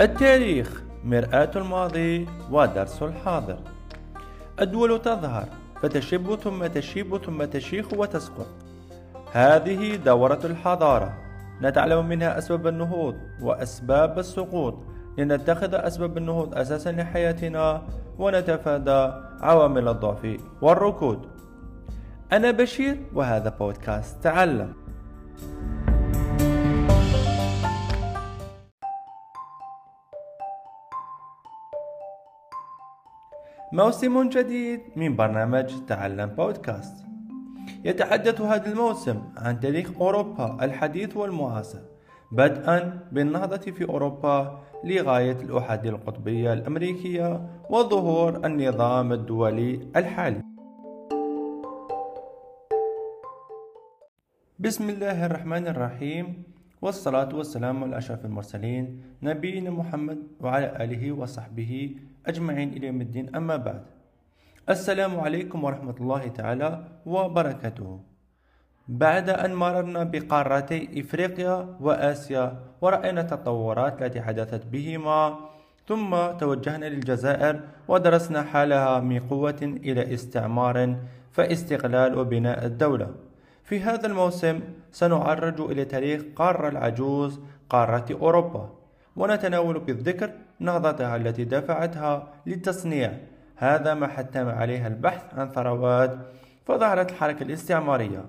التاريخ مرآة الماضي ودرس الحاضر. الدول تظهر فتشب ثم تشيب ثم تشيخ وتسقط. هذه دورة الحضارة. نتعلم منها أسباب النهوض وأسباب السقوط. لنتخذ أسباب النهوض أساسا لحياتنا ونتفادى عوامل الضعف والركود. أنا بشير وهذا بودكاست تعلم. موسم جديد من برنامج تعلم بودكاست. يتحدث هذا الموسم عن تاريخ أوروبا الحديث والمعاصر بدءا بالنهضة في أوروبا لغاية الأحادية القطبية الأمريكية وظهور النظام الدولي الحالي. بسم الله الرحمن الرحيم. والصلاة والسلام على أشرف المرسلين نبينا محمد وعلى آله وصحبه أجمعين إلى يوم الدين أما بعد. السلام عليكم ورحمة الله تعالى وبركاته. بعد أن مررنا بقارتي إفريقيا وآسيا ورأينا التطورات التي حدثت بهما ثم توجهنا للجزائر ودرسنا حالها من قوة إلى استعمار فاستقلال وبناء الدولة. في هذا الموسم سنعرج إلى تاريخ قارة العجوز قارة أوروبا ونتناول بالذكر نهضتها التي دفعتها للتصنيع. هذا ما حتم عليها البحث عن ثروات فظهرت الحركة الاستعمارية.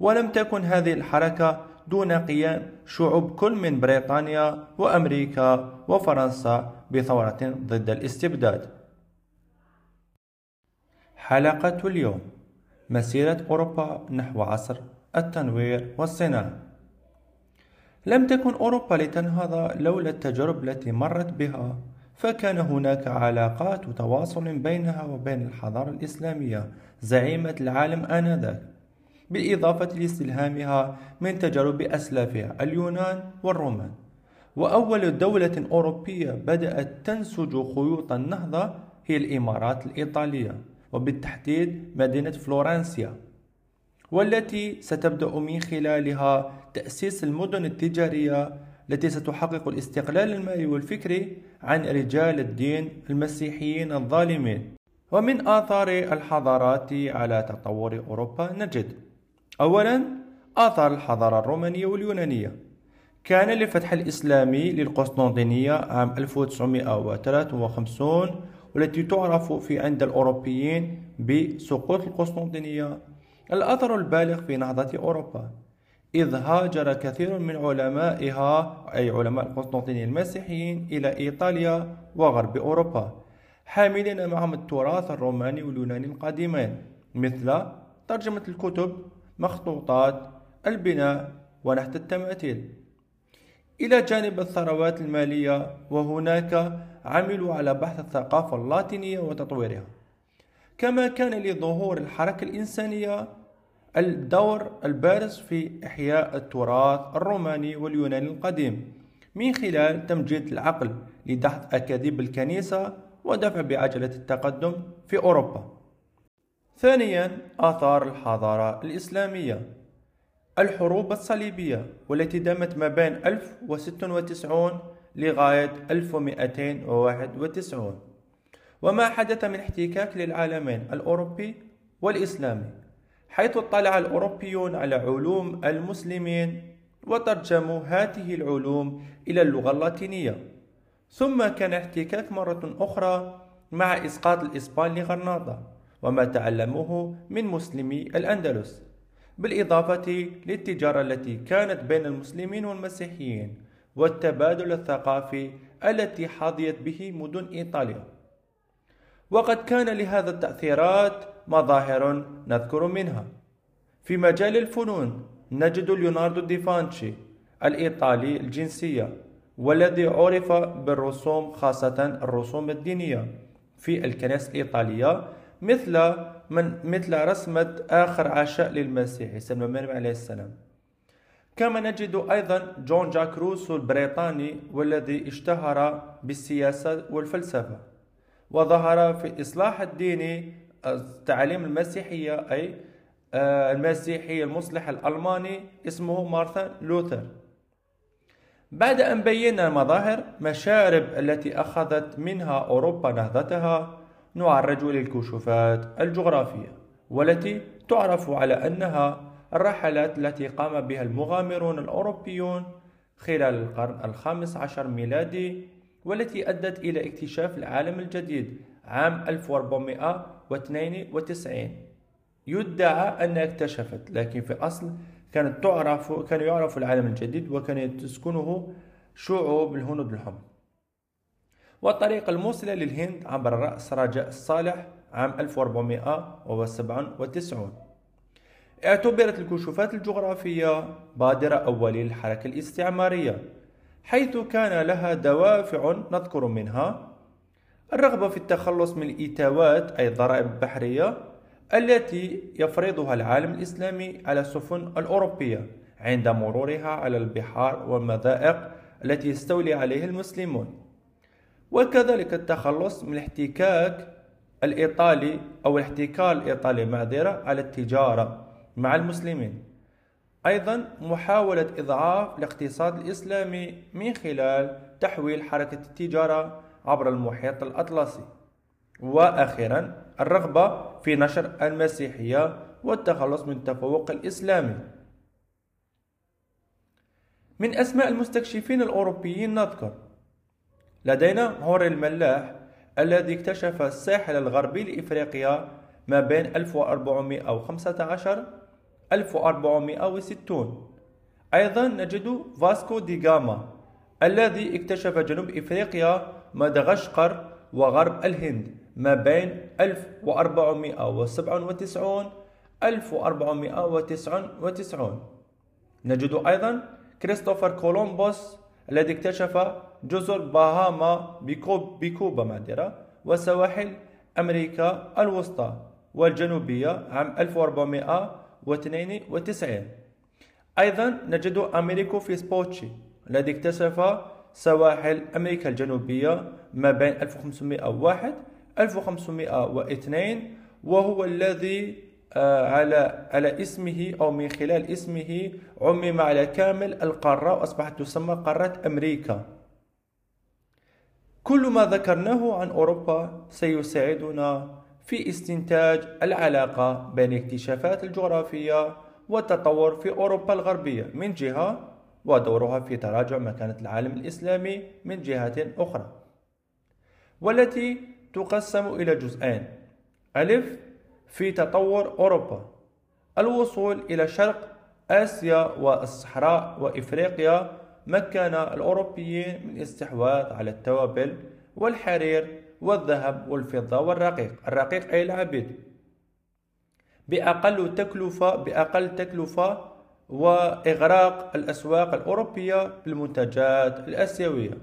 ولم تكن هذه الحركة دون قيام شعوب كل من بريطانيا وأمريكا وفرنسا بثورة ضد الاستبداد. حلقة اليوم. مسيرة أوروبا نحو عصر التنوير والصناعة. لم تكن أوروبا لتنهض لولا التجارب التي مرت بها فكان هناك علاقات وتواصل بينها وبين الحضارة الإسلامية زعيمة العالم آنذاك بالإضافة لاستلهامها من تجارب أسلافها اليونان والرومان. وأول دولة أوروبية بدأت تنسج خيوط النهضة هي الإمارات الإيطالية. وبالتحديد مدينة فلورنسيا والتي ستبدأ من خلالها تأسيس المدن التجارية التي ستحقق الاستقلال المالي والفكري عن رجال الدين المسيحيين الظالمين. ومن آثار الحضارات على تطور أوروبا نجد أولا آثار الحضارة الرومانية واليونانية. كان للفتح الإسلامي للقسطنطينية عام 1953 والتي تعرف في عند الأوروبيين بسقوط القسطنطينية. الأثر البالغ في نهضة أوروبا. إذ هاجر كثير من علمائها أي علماء القسطنطينية المسيحيين إلى إيطاليا وغرب أوروبا حاملين معهم التراث الروماني واليوناني القديمين مثل ترجمة الكتب مخطوطات البناء ونحت التماثيل. إلى جانب الثروات المالية وهناك عملوا على بحث الثقافة اللاتينية وتطويرها. كما كان لظهور الحركة الإنسانية الدور البارز في إحياء التراث الروماني واليوناني القديم من خلال تمجيد العقل لدحض أكاذيب الكنيسة ودفع بعجلة التقدم في أوروبا. ثانيا آثار الحضارة الإسلامية. الحروب الصليبية والتي دامت ما بين 1096 لغاية 1291 وما حدث من احتكاك للعالمين الأوروبي والإسلامي حيث اطلع الأوروبيون على علوم المسلمين وترجموا هذه العلوم إلى اللغة اللاتينية. ثم كان احتكاك مرة أخرى مع إسقاط الإسبان لغرناطة وما تعلموه من مسلمي الأندلس بالإضافة للتجارة التي كانت بين المسلمين والمسيحيين. والتبادل الثقافي التي حظيت به مدن إيطاليا. وقد كان لهذا التأثيرات مظاهر نذكر منها. في مجال الفنون نجد ليوناردو ديفانشي الإيطالي الجنسية والذي عرف بالرسوم خاصة الرسوم الدينية في الكنائس الإيطالية مثل من مثل رسمة آخر عشاء للمسيح سيدنا مريم عليه السلام كما نجد أيضا جون جاك روسو البريطاني والذي اشتهر بالسياسة والفلسفة وظهر في الإصلاح الديني التعليم المسيحية أي آه، المسيحي المصلح الألماني اسمه مارثن لوثر. بعد أن بينا مظاهر مشارب التي أخذت منها أوروبا نهضتها نعرج للكشوفات الجغرافية والتي تعرف على أنها الرحلات التي قام بها المغامرون الأوروبيون خلال القرن الخامس عشر ميلادي والتي أدت إلى اكتشاف العالم الجديد عام 1492 يدعى أنها اكتشفت لكن في الأصل كانت تعرف كان يعرف العالم الجديد وكان تسكنه شعوب الهنود الحمر والطريق الموصلة للهند عبر رأس رجاء الصالح عام 1497 اعتبرت الكشوفات الجغرافية بادرة أولية للحركة الاستعمارية حيث كان لها دوافع نذكر منها الرغبة في التخلص من الإيتاوات أي الضرائب البحرية التي يفرضها العالم الإسلامي على السفن الأوروبية عند مرورها على البحار والمضائق التي يستولي عليها المسلمون. وكذلك التخلص من الاحتكاك الإيطالي أو الاحتكار الإيطالي معذرة على التجارة. مع المسلمين. أيضا محاولة إضعاف الاقتصاد الإسلامي من خلال تحويل حركة التجارة عبر المحيط الأطلسي. وأخيرا الرغبة في نشر المسيحية والتخلص من التفوق الإسلامي. من أسماء المستكشفين الأوروبيين نذكر لدينا هوري الملاح الذي اكتشف الساحل الغربي لإفريقيا ما بين 1415 1460 أيضا نجد فاسكو دي جاما الذي اكتشف جنوب إفريقيا مدغشقر وغرب الهند ما بين 1497 1499 نجد أيضا كريستوفر كولومبوس الذي اكتشف جزر باهاما بكوبا معذرة وسواحل أمريكا الوسطى والجنوبية عام 1492 أيضا نجد أمريكو فيسبوتشي الذي اكتشف سواحل أمريكا الجنوبية ما بين 1501 1502 وهو الذي آه، على على اسمه أو من خلال اسمه عمم على كامل القارة وأصبحت تسمى قارة أمريكا. كل ما ذكرناه عن أوروبا سيساعدنا في استنتاج العلاقة بين الاكتشافات الجغرافية والتطور في أوروبا الغربية من جهة ودورها في تراجع مكانة العالم الإسلامي من جهة أخرى والتي تقسم إلى جزئين. ألف في تطور أوروبا. الوصول إلى شرق آسيا والصحراء وإفريقيا مكن الأوروبيين من الاستحواذ على التوابل والحرير والذهب والفضة والرقيق. الرقيق أي العبيد. بأقل تكلفة بأقل تكلفة وإغراق الأسواق الأوروبية بالمنتجات الآسيوية.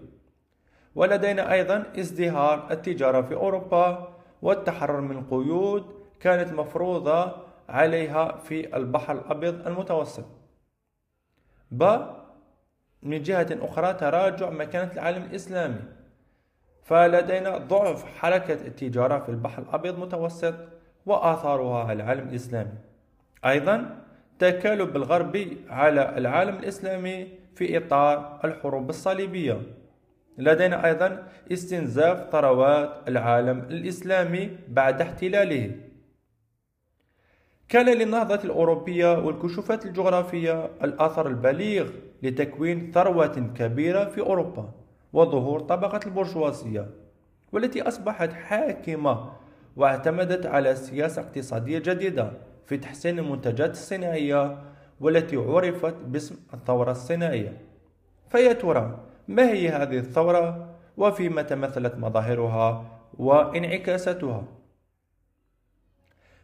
ولدينا أيضا ازدهار التجارة في أوروبا والتحرر من قيود كانت مفروضة عليها في البحر الأبيض المتوسط. ب من جهة أخرى تراجع مكانة العالم الإسلامي. فلدينا ضعف حركة التجارة في البحر الأبيض المتوسط وآثارها على العالم الإسلامي. أيضا تكالب الغرب على العالم الإسلامي في إطار الحروب الصليبية. لدينا أيضا استنزاف ثروات العالم الإسلامي بعد احتلاله. كان للنهضة الأوروبية والكشوفات الجغرافية الأثر البليغ لتكوين ثروة كبيرة في أوروبا. وظهور طبقة البرجوازية والتي أصبحت حاكمة واعتمدت على سياسة اقتصادية جديدة في تحسين المنتجات الصناعية والتي عرفت باسم الثورة الصناعية. فيا ترى ما هي هذه الثورة؟ وفيما تمثلت مظاهرها؟ وانعكاساتها.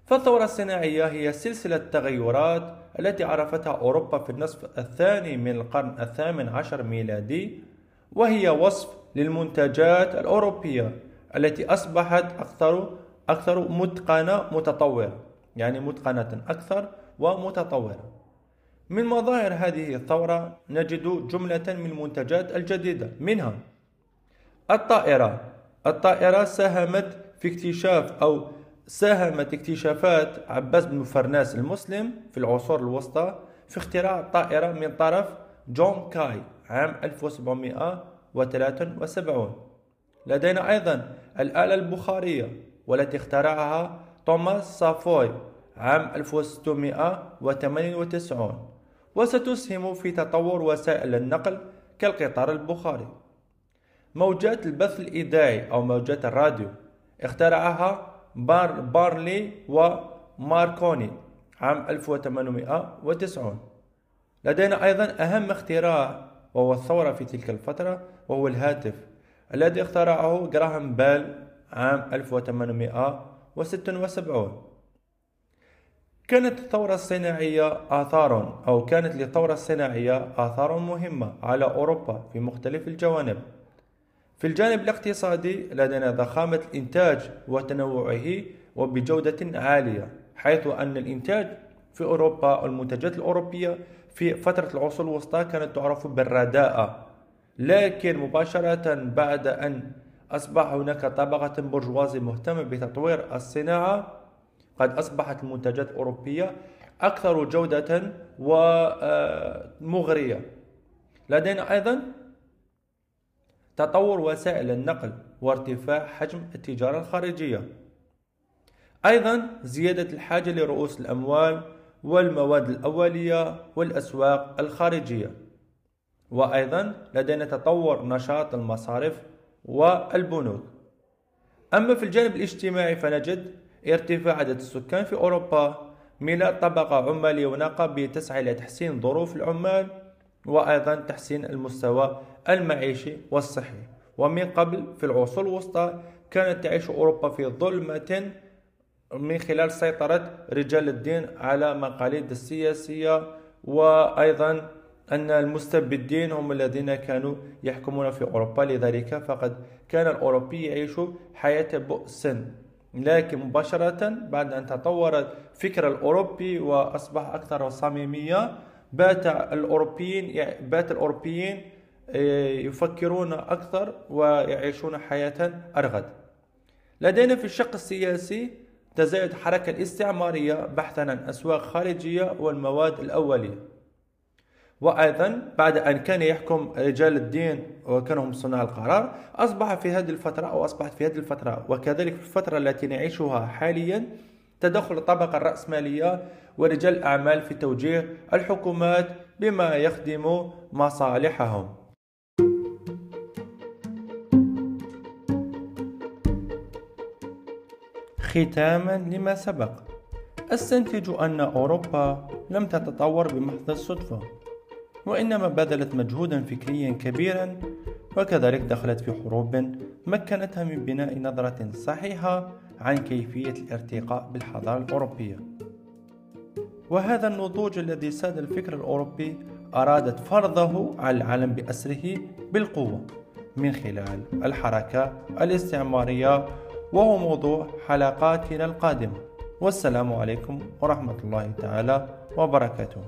فالثورة الصناعية هي سلسلة تغيرات التي عرفتها أوروبا في النصف الثاني من القرن الثامن عشر ميلادي وهي وصف للمنتجات الأوروبية التي أصبحت أكثر أكثر متقنة متطورة. يعني متقنة أكثر ومتطورة. من مظاهر هذه الثورة نجد جملة من المنتجات الجديدة. منها الطائرة. الطائرة ساهمت في اكتشاف أو ساهمت اكتشافات عباس بن فرناس المسلم في العصور الوسطى في اختراع الطائرة من طرف جون كاي. عام 1773 لدينا أيضا الآلة البخارية والتي اخترعها توماس سافوي عام 1698 وستسهم في تطور وسائل النقل كالقطار البخاري. موجات البث الإذاعي أو موجات الراديو اخترعها بار بارلي وماركوني عام 1890 لدينا أيضا أهم اختراع وهو الثورة في تلك الفترة وهو الهاتف الذي اخترعه جراهام بيل عام 1876 كانت الثورة الصناعية آثار أو كانت للثورة الصناعية آثار مهمة على أوروبا في مختلف الجوانب. في الجانب الاقتصادي لدينا ضخامة الإنتاج وتنوعه وبجودة عالية حيث أن الإنتاج في أوروبا المنتجات الأوروبية في فترة العصور الوسطى كانت تعرف بالرداءة لكن مباشرة بعد أن أصبح هناك طبقة برجوازية مهتمة بتطوير الصناعة قد أصبحت المنتجات الأوروبية أكثر جودة ومغرية لدينا أيضا تطور وسائل النقل وارتفاع حجم التجارة الخارجية. أيضا زيادة الحاجة لرؤوس الأموال والمواد الأولية والأسواق الخارجية. وأيضا لدينا تطور نشاط المصارف والبنوك. أما في الجانب الاجتماعي فنجد ارتفاع عدد السكان في أوروبا ميلاد طبقة عمالية ونقابية تسعى إلى تحسين ظروف العمال وأيضا تحسين المستوى المعيشي والصحي. ومن قبل في العصور الوسطى كانت تعيش أوروبا في ظلمة من خلال سيطرة رجال الدين على مقاليد السياسية وأيضا أن المستبدين هم الذين كانوا يحكمون في أوروبا. لذلك فقد كان الأوروبي يعيش حياة بؤس. لكن مباشرة بعد أن تطور الفكر الأوروبي وأصبح أكثر صميمية بات الأوروبيين بات الأوروبيين آه، يفكرون أكثر ويعيشون حياة أرغد. لدينا في الشق السياسي تزايد الحركة الاستعمارية بحثا عن أسواق خارجية والمواد الأولية. وأيضا بعد أن كان يحكم رجال الدين وكانوا هم صناع القرار أصبح في هذه الفترة أو أصبحت في هذه الفترة وكذلك في الفترة التي نعيشها حاليا تدخل الطبقة الرأسمالية ورجال الأعمال في توجيه الحكومات بما يخدم مصالحهم. ختاما لما سبق. أستنتج أن أوروبا لم تتطور بمحض الصدفة وإنما بذلت مجهودا فكريا كبيرا وكذلك دخلت في حروب مكنتها من بناء نظرة صحيحة عن كيفية الارتقاء بالحضارة الأوروبية. وهذا النضوج الذي ساد الفكر الأوروبي أرادت فرضه على العالم بأسره بالقوة من خلال الحركة الاستعمارية وهو موضوع حلقاتنا القادمة. والسلام عليكم ورحمة الله تعالى وبركاته.